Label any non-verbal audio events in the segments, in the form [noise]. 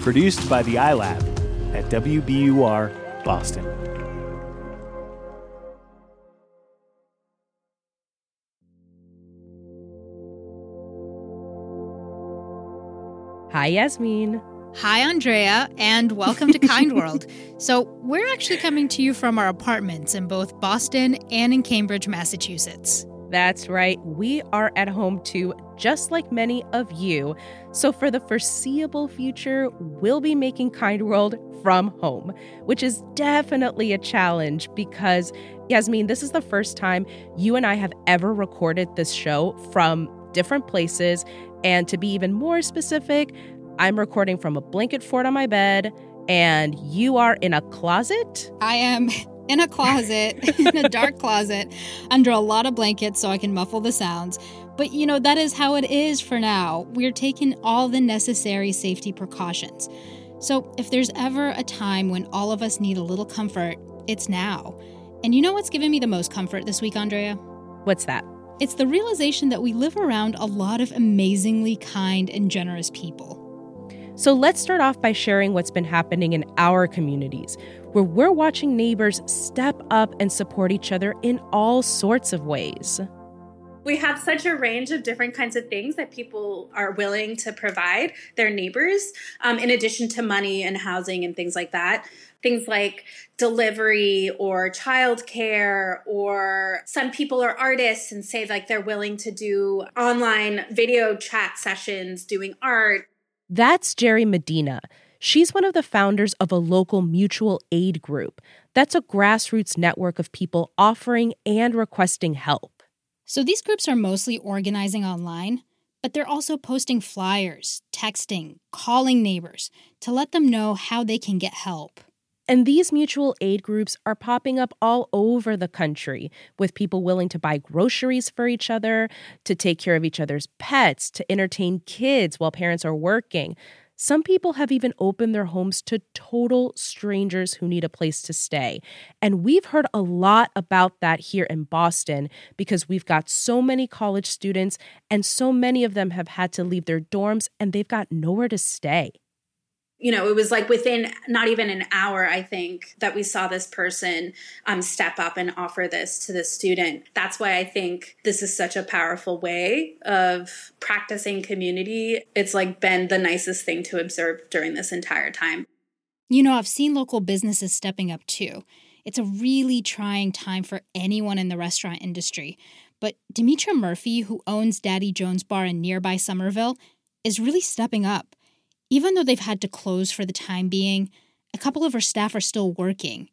Produced by the iLab at WBUR Boston. Hi, Yasmin. Hi, Andrea, and welcome to [laughs] Kind World. So, we're actually coming to you from our apartments in both Boston and in Cambridge, Massachusetts. That's right. We are at home too, just like many of you. So, for the foreseeable future, we'll be making Kind World from home, which is definitely a challenge because, Yasmin, this is the first time you and I have ever recorded this show from different places. And to be even more specific, I'm recording from a blanket fort on my bed, and you are in a closet? I am in a closet, [laughs] in a dark closet, under a lot of blankets so I can muffle the sounds. But you know, that is how it is for now. We're taking all the necessary safety precautions. So if there's ever a time when all of us need a little comfort, it's now. And you know what's given me the most comfort this week, Andrea? What's that? It's the realization that we live around a lot of amazingly kind and generous people. So let's start off by sharing what's been happening in our communities, where we're watching neighbors step up and support each other in all sorts of ways. We have such a range of different kinds of things that people are willing to provide their neighbors, um, in addition to money and housing and things like that. Things like delivery or childcare, or some people are artists and say like they're willing to do online video chat sessions doing art. That's Jerry Medina. She's one of the founders of a local mutual aid group. That's a grassroots network of people offering and requesting help. So these groups are mostly organizing online, but they're also posting flyers, texting, calling neighbors to let them know how they can get help. And these mutual aid groups are popping up all over the country with people willing to buy groceries for each other, to take care of each other's pets, to entertain kids while parents are working. Some people have even opened their homes to total strangers who need a place to stay. And we've heard a lot about that here in Boston because we've got so many college students, and so many of them have had to leave their dorms and they've got nowhere to stay you know, it was like within not even an hour, I think, that we saw this person um, step up and offer this to the student. That's why I think this is such a powerful way of practicing community. It's like been the nicest thing to observe during this entire time. You know, I've seen local businesses stepping up too. It's a really trying time for anyone in the restaurant industry. But Demetra Murphy, who owns Daddy Jones Bar in nearby Somerville, is really stepping up. Even though they've had to close for the time being, a couple of our staff are still working,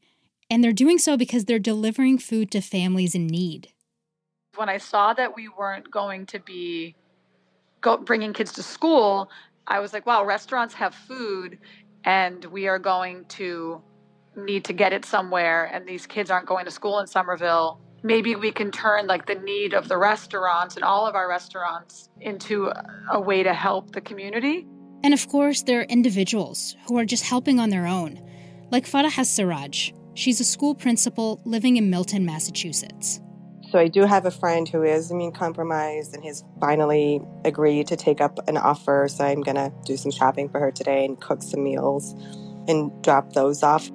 and they're doing so because they're delivering food to families in need. When I saw that we weren't going to be go, bringing kids to school, I was like, wow, restaurants have food, and we are going to need to get it somewhere, and these kids aren't going to school in Somerville. Maybe we can turn like the need of the restaurants and all of our restaurants into a way to help the community. And of course, there are individuals who are just helping on their own, like Farah Siraj. She's a school principal living in Milton, Massachusetts. So I do have a friend who is immune compromised and has finally agreed to take up an offer. So I'm going to do some shopping for her today and cook some meals and drop those off.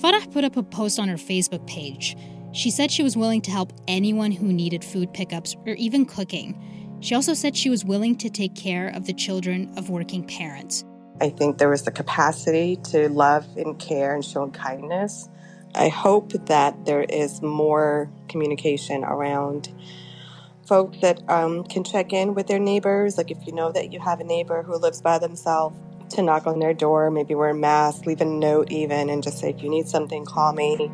Farah put up a post on her Facebook page. She said she was willing to help anyone who needed food pickups or even cooking. She also said she was willing to take care of the children of working parents. I think there was the capacity to love and care and show kindness. I hope that there is more communication around folks that um, can check in with their neighbors. Like if you know that you have a neighbor who lives by themselves, to knock on their door, maybe wear a mask, leave a note even, and just say, if you need something, call me.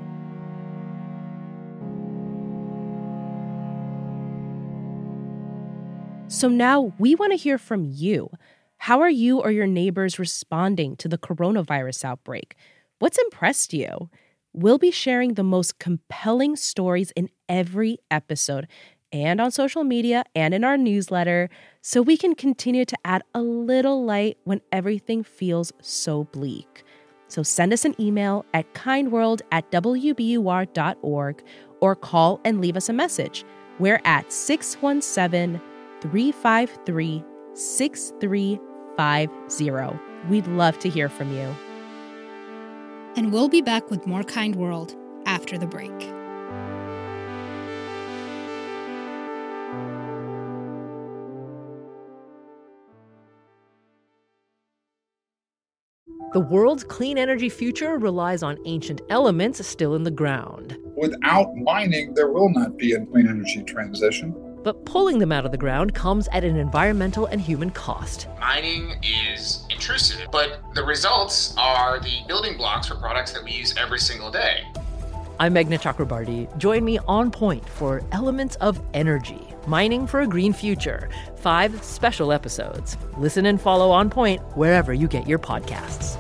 So now we want to hear from you. How are you or your neighbors responding to the coronavirus outbreak? What's impressed you? We'll be sharing the most compelling stories in every episode and on social media and in our newsletter so we can continue to add a little light when everything feels so bleak. So send us an email at kindworld at wbur.org or call and leave us a message. We're at 617 353 6350. We'd love to hear from you. And we'll be back with more Kind World after the break. The world's clean energy future relies on ancient elements still in the ground. Without mining, there will not be a clean energy transition. But pulling them out of the ground comes at an environmental and human cost. Mining is intrusive, but the results are the building blocks for products that we use every single day. I'm Meghna Chakrabarti. Join me on point for Elements of Energy Mining for a Green Future. Five special episodes. Listen and follow On Point wherever you get your podcasts.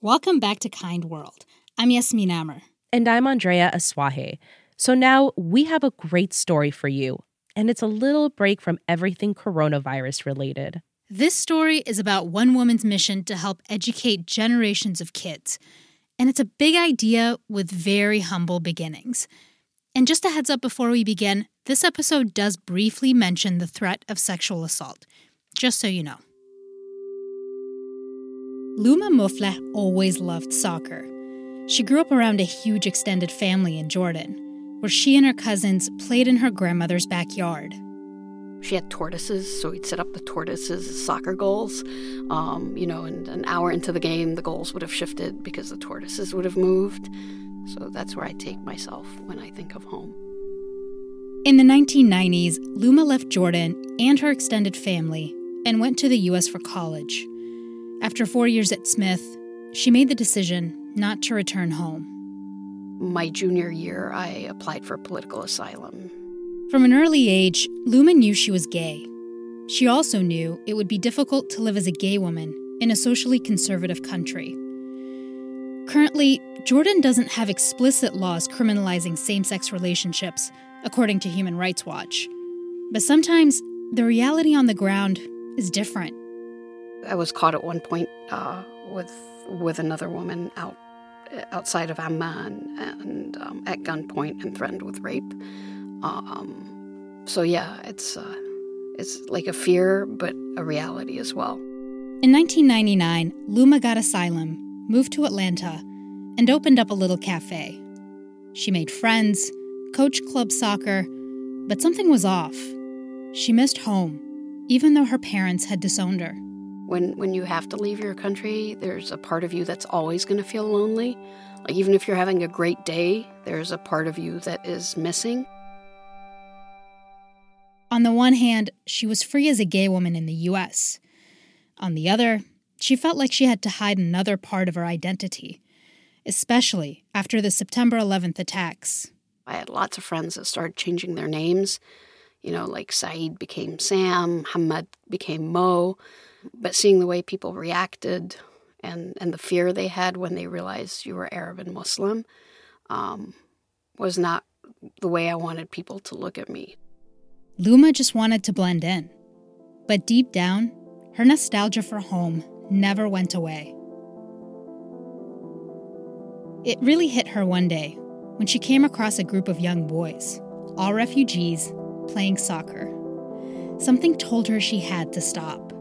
Welcome back to Kind World. I'm Yasmin Amer. And I'm Andrea Asuaje. So now we have a great story for you, and it's a little break from everything coronavirus related. This story is about one woman's mission to help educate generations of kids. And it's a big idea with very humble beginnings. And just a heads up before we begin this episode does briefly mention the threat of sexual assault, just so you know. Luma Mufleh always loved soccer. She grew up around a huge extended family in Jordan, where she and her cousins played in her grandmother's backyard. She had tortoises, so we'd set up the tortoises as soccer goals. Um, you know, and an hour into the game, the goals would have shifted because the tortoises would have moved. So that's where I take myself when I think of home. In the 1990s, Luma left Jordan and her extended family and went to the U.S. for college. After four years at Smith, she made the decision not to return home. My junior year, I applied for political asylum. From an early age, Luma knew she was gay. She also knew it would be difficult to live as a gay woman in a socially conservative country. Currently, Jordan doesn't have explicit laws criminalizing same sex relationships, according to Human Rights Watch. But sometimes the reality on the ground is different. I was caught at one point uh, with with another woman out outside of Amman and um, at gunpoint and threatened with rape. Um, so yeah, it's uh, it's like a fear, but a reality as well. In 1999, Luma got asylum, moved to Atlanta, and opened up a little cafe. She made friends, coached club soccer, but something was off. She missed home, even though her parents had disowned her. When when you have to leave your country, there's a part of you that's always going to feel lonely. Like even if you're having a great day, there's a part of you that is missing. On the one hand, she was free as a gay woman in the US. On the other, she felt like she had to hide another part of her identity, especially after the September 11th attacks. I had lots of friends that started changing their names. You know, like Saeed became Sam, Hamad became Mo. But seeing the way people reacted and, and the fear they had when they realized you were Arab and Muslim um, was not the way I wanted people to look at me. Luma just wanted to blend in. But deep down, her nostalgia for home never went away. It really hit her one day when she came across a group of young boys, all refugees, playing soccer. Something told her she had to stop.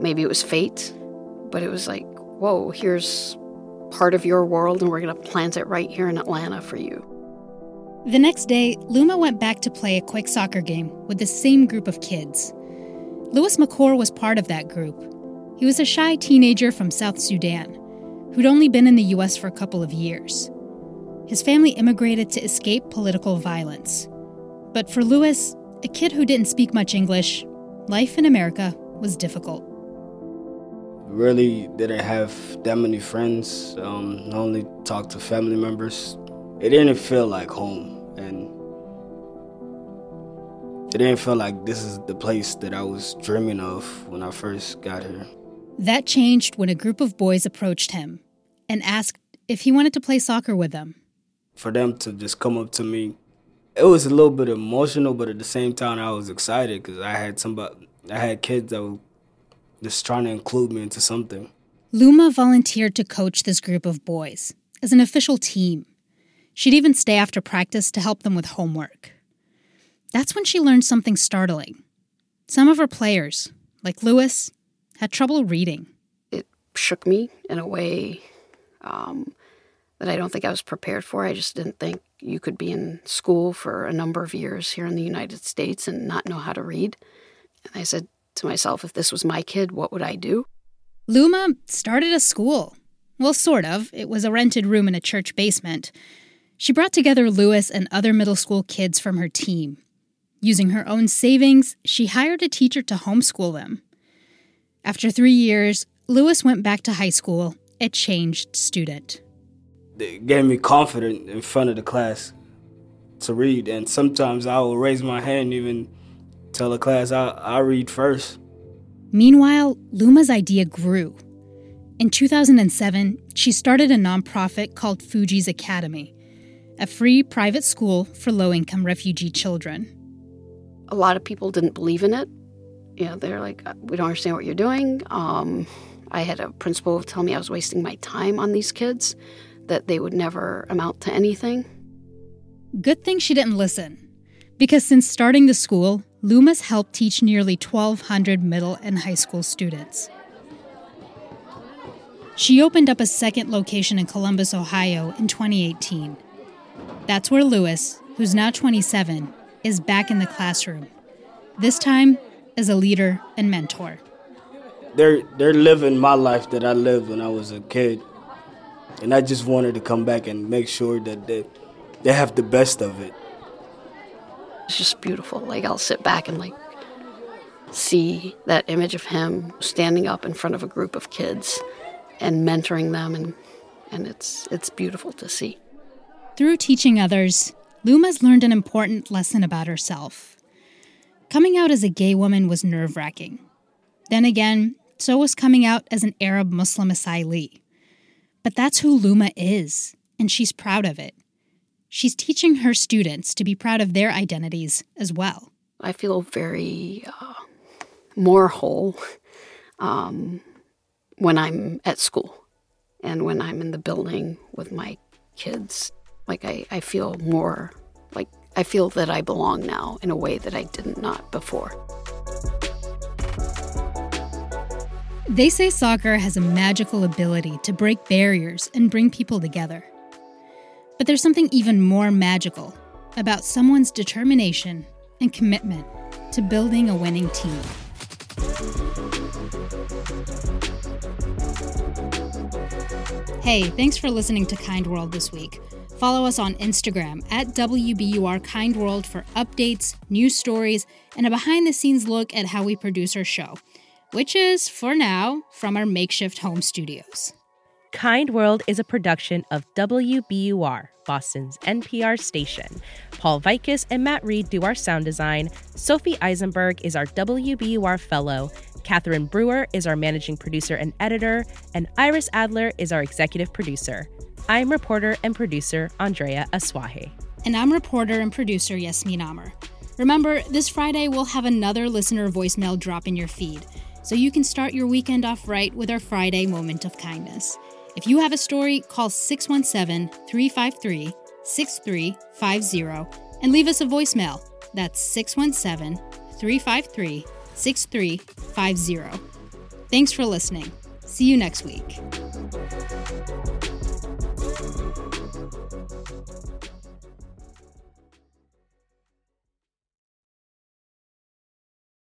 Maybe it was fate, but it was like, whoa, here's part of your world, and we're going to plant it right here in Atlanta for you. The next day, Luma went back to play a quick soccer game with the same group of kids. Louis McCord was part of that group. He was a shy teenager from South Sudan who'd only been in the U.S. for a couple of years. His family immigrated to escape political violence. But for Louis, a kid who didn't speak much English, life in America was difficult. Really didn't have that many friends, um, only talked to family members. It didn't feel like home, and it didn't feel like this is the place that I was dreaming of when I first got here. That changed when a group of boys approached him and asked if he wanted to play soccer with them. For them to just come up to me, it was a little bit emotional, but at the same time, I was excited because I had somebody, I had kids that were just trying to include me into something. Luma volunteered to coach this group of boys as an official team. She'd even stay after practice to help them with homework. that's when she learned something startling. Some of her players, like Lewis, had trouble reading. It shook me in a way um, that I don't think I was prepared for. I just didn't think you could be in school for a number of years here in the United States and not know how to read. And I said to myself, if this was my kid, what would I do? Luma started a school. Well, sort of. It was a rented room in a church basement. She brought together Lewis and other middle school kids from her team. Using her own savings, she hired a teacher to homeschool them. After three years, Lewis went back to high school, a changed student. It gave me confidence in front of the class to read, and sometimes I will raise my hand, even tell the class I, I read first. Meanwhile, Luma's idea grew. In 2007, she started a nonprofit called Fugees Academy, a free private school for low income refugee children. A lot of people didn't believe in it. You know, they're like, we don't understand what you're doing. Um, I had a principal tell me I was wasting my time on these kids, that they would never amount to anything. Good thing she didn't listen, because since starting the school, Luma's helped teach nearly 1,200 middle and high school students. She opened up a second location in Columbus, Ohio in 2018. That's where Lewis, who's now 27, is back in the classroom, this time as a leader and mentor. They're, they're living my life that I lived when I was a kid. And I just wanted to come back and make sure that they, they have the best of it. It's just beautiful. Like, I'll sit back and, like, see that image of him standing up in front of a group of kids and mentoring them and and it's it's beautiful to see. Through teaching others, Luma's learned an important lesson about herself. Coming out as a gay woman was nerve-wracking. Then again, so was coming out as an Arab Muslim asylee. But that's who Luma is, and she's proud of it. She's teaching her students to be proud of their identities as well. I feel very uh, more whole um, when I'm at school and when I'm in the building with my kids. Like, I, I feel more like I feel that I belong now in a way that I didn't not before. They say soccer has a magical ability to break barriers and bring people together. But there's something even more magical about someone's determination and commitment to building a winning team. Hey, thanks for listening to Kind World this week. Follow us on Instagram at WBUR Kind World for updates, news stories, and a behind the scenes look at how we produce our show, which is, for now, from our makeshift home studios. Kind World is a production of WBUR, Boston's NPR station. Paul Vaitkus and Matt Reed do our sound design. Sophie Eisenberg is our WBUR fellow. Catherine Brewer is our managing producer and editor. And Iris Adler is our executive producer. I'm reporter and producer Andrea Asuaje. And I'm reporter and producer Yasmin Amer. Remember, this Friday we'll have another listener voicemail drop in your feed, so you can start your weekend off right with our Friday moment of kindness. If you have a story, call 617 353 6350 and leave us a voicemail. That's 617 353 6350. Thanks for listening. See you next week.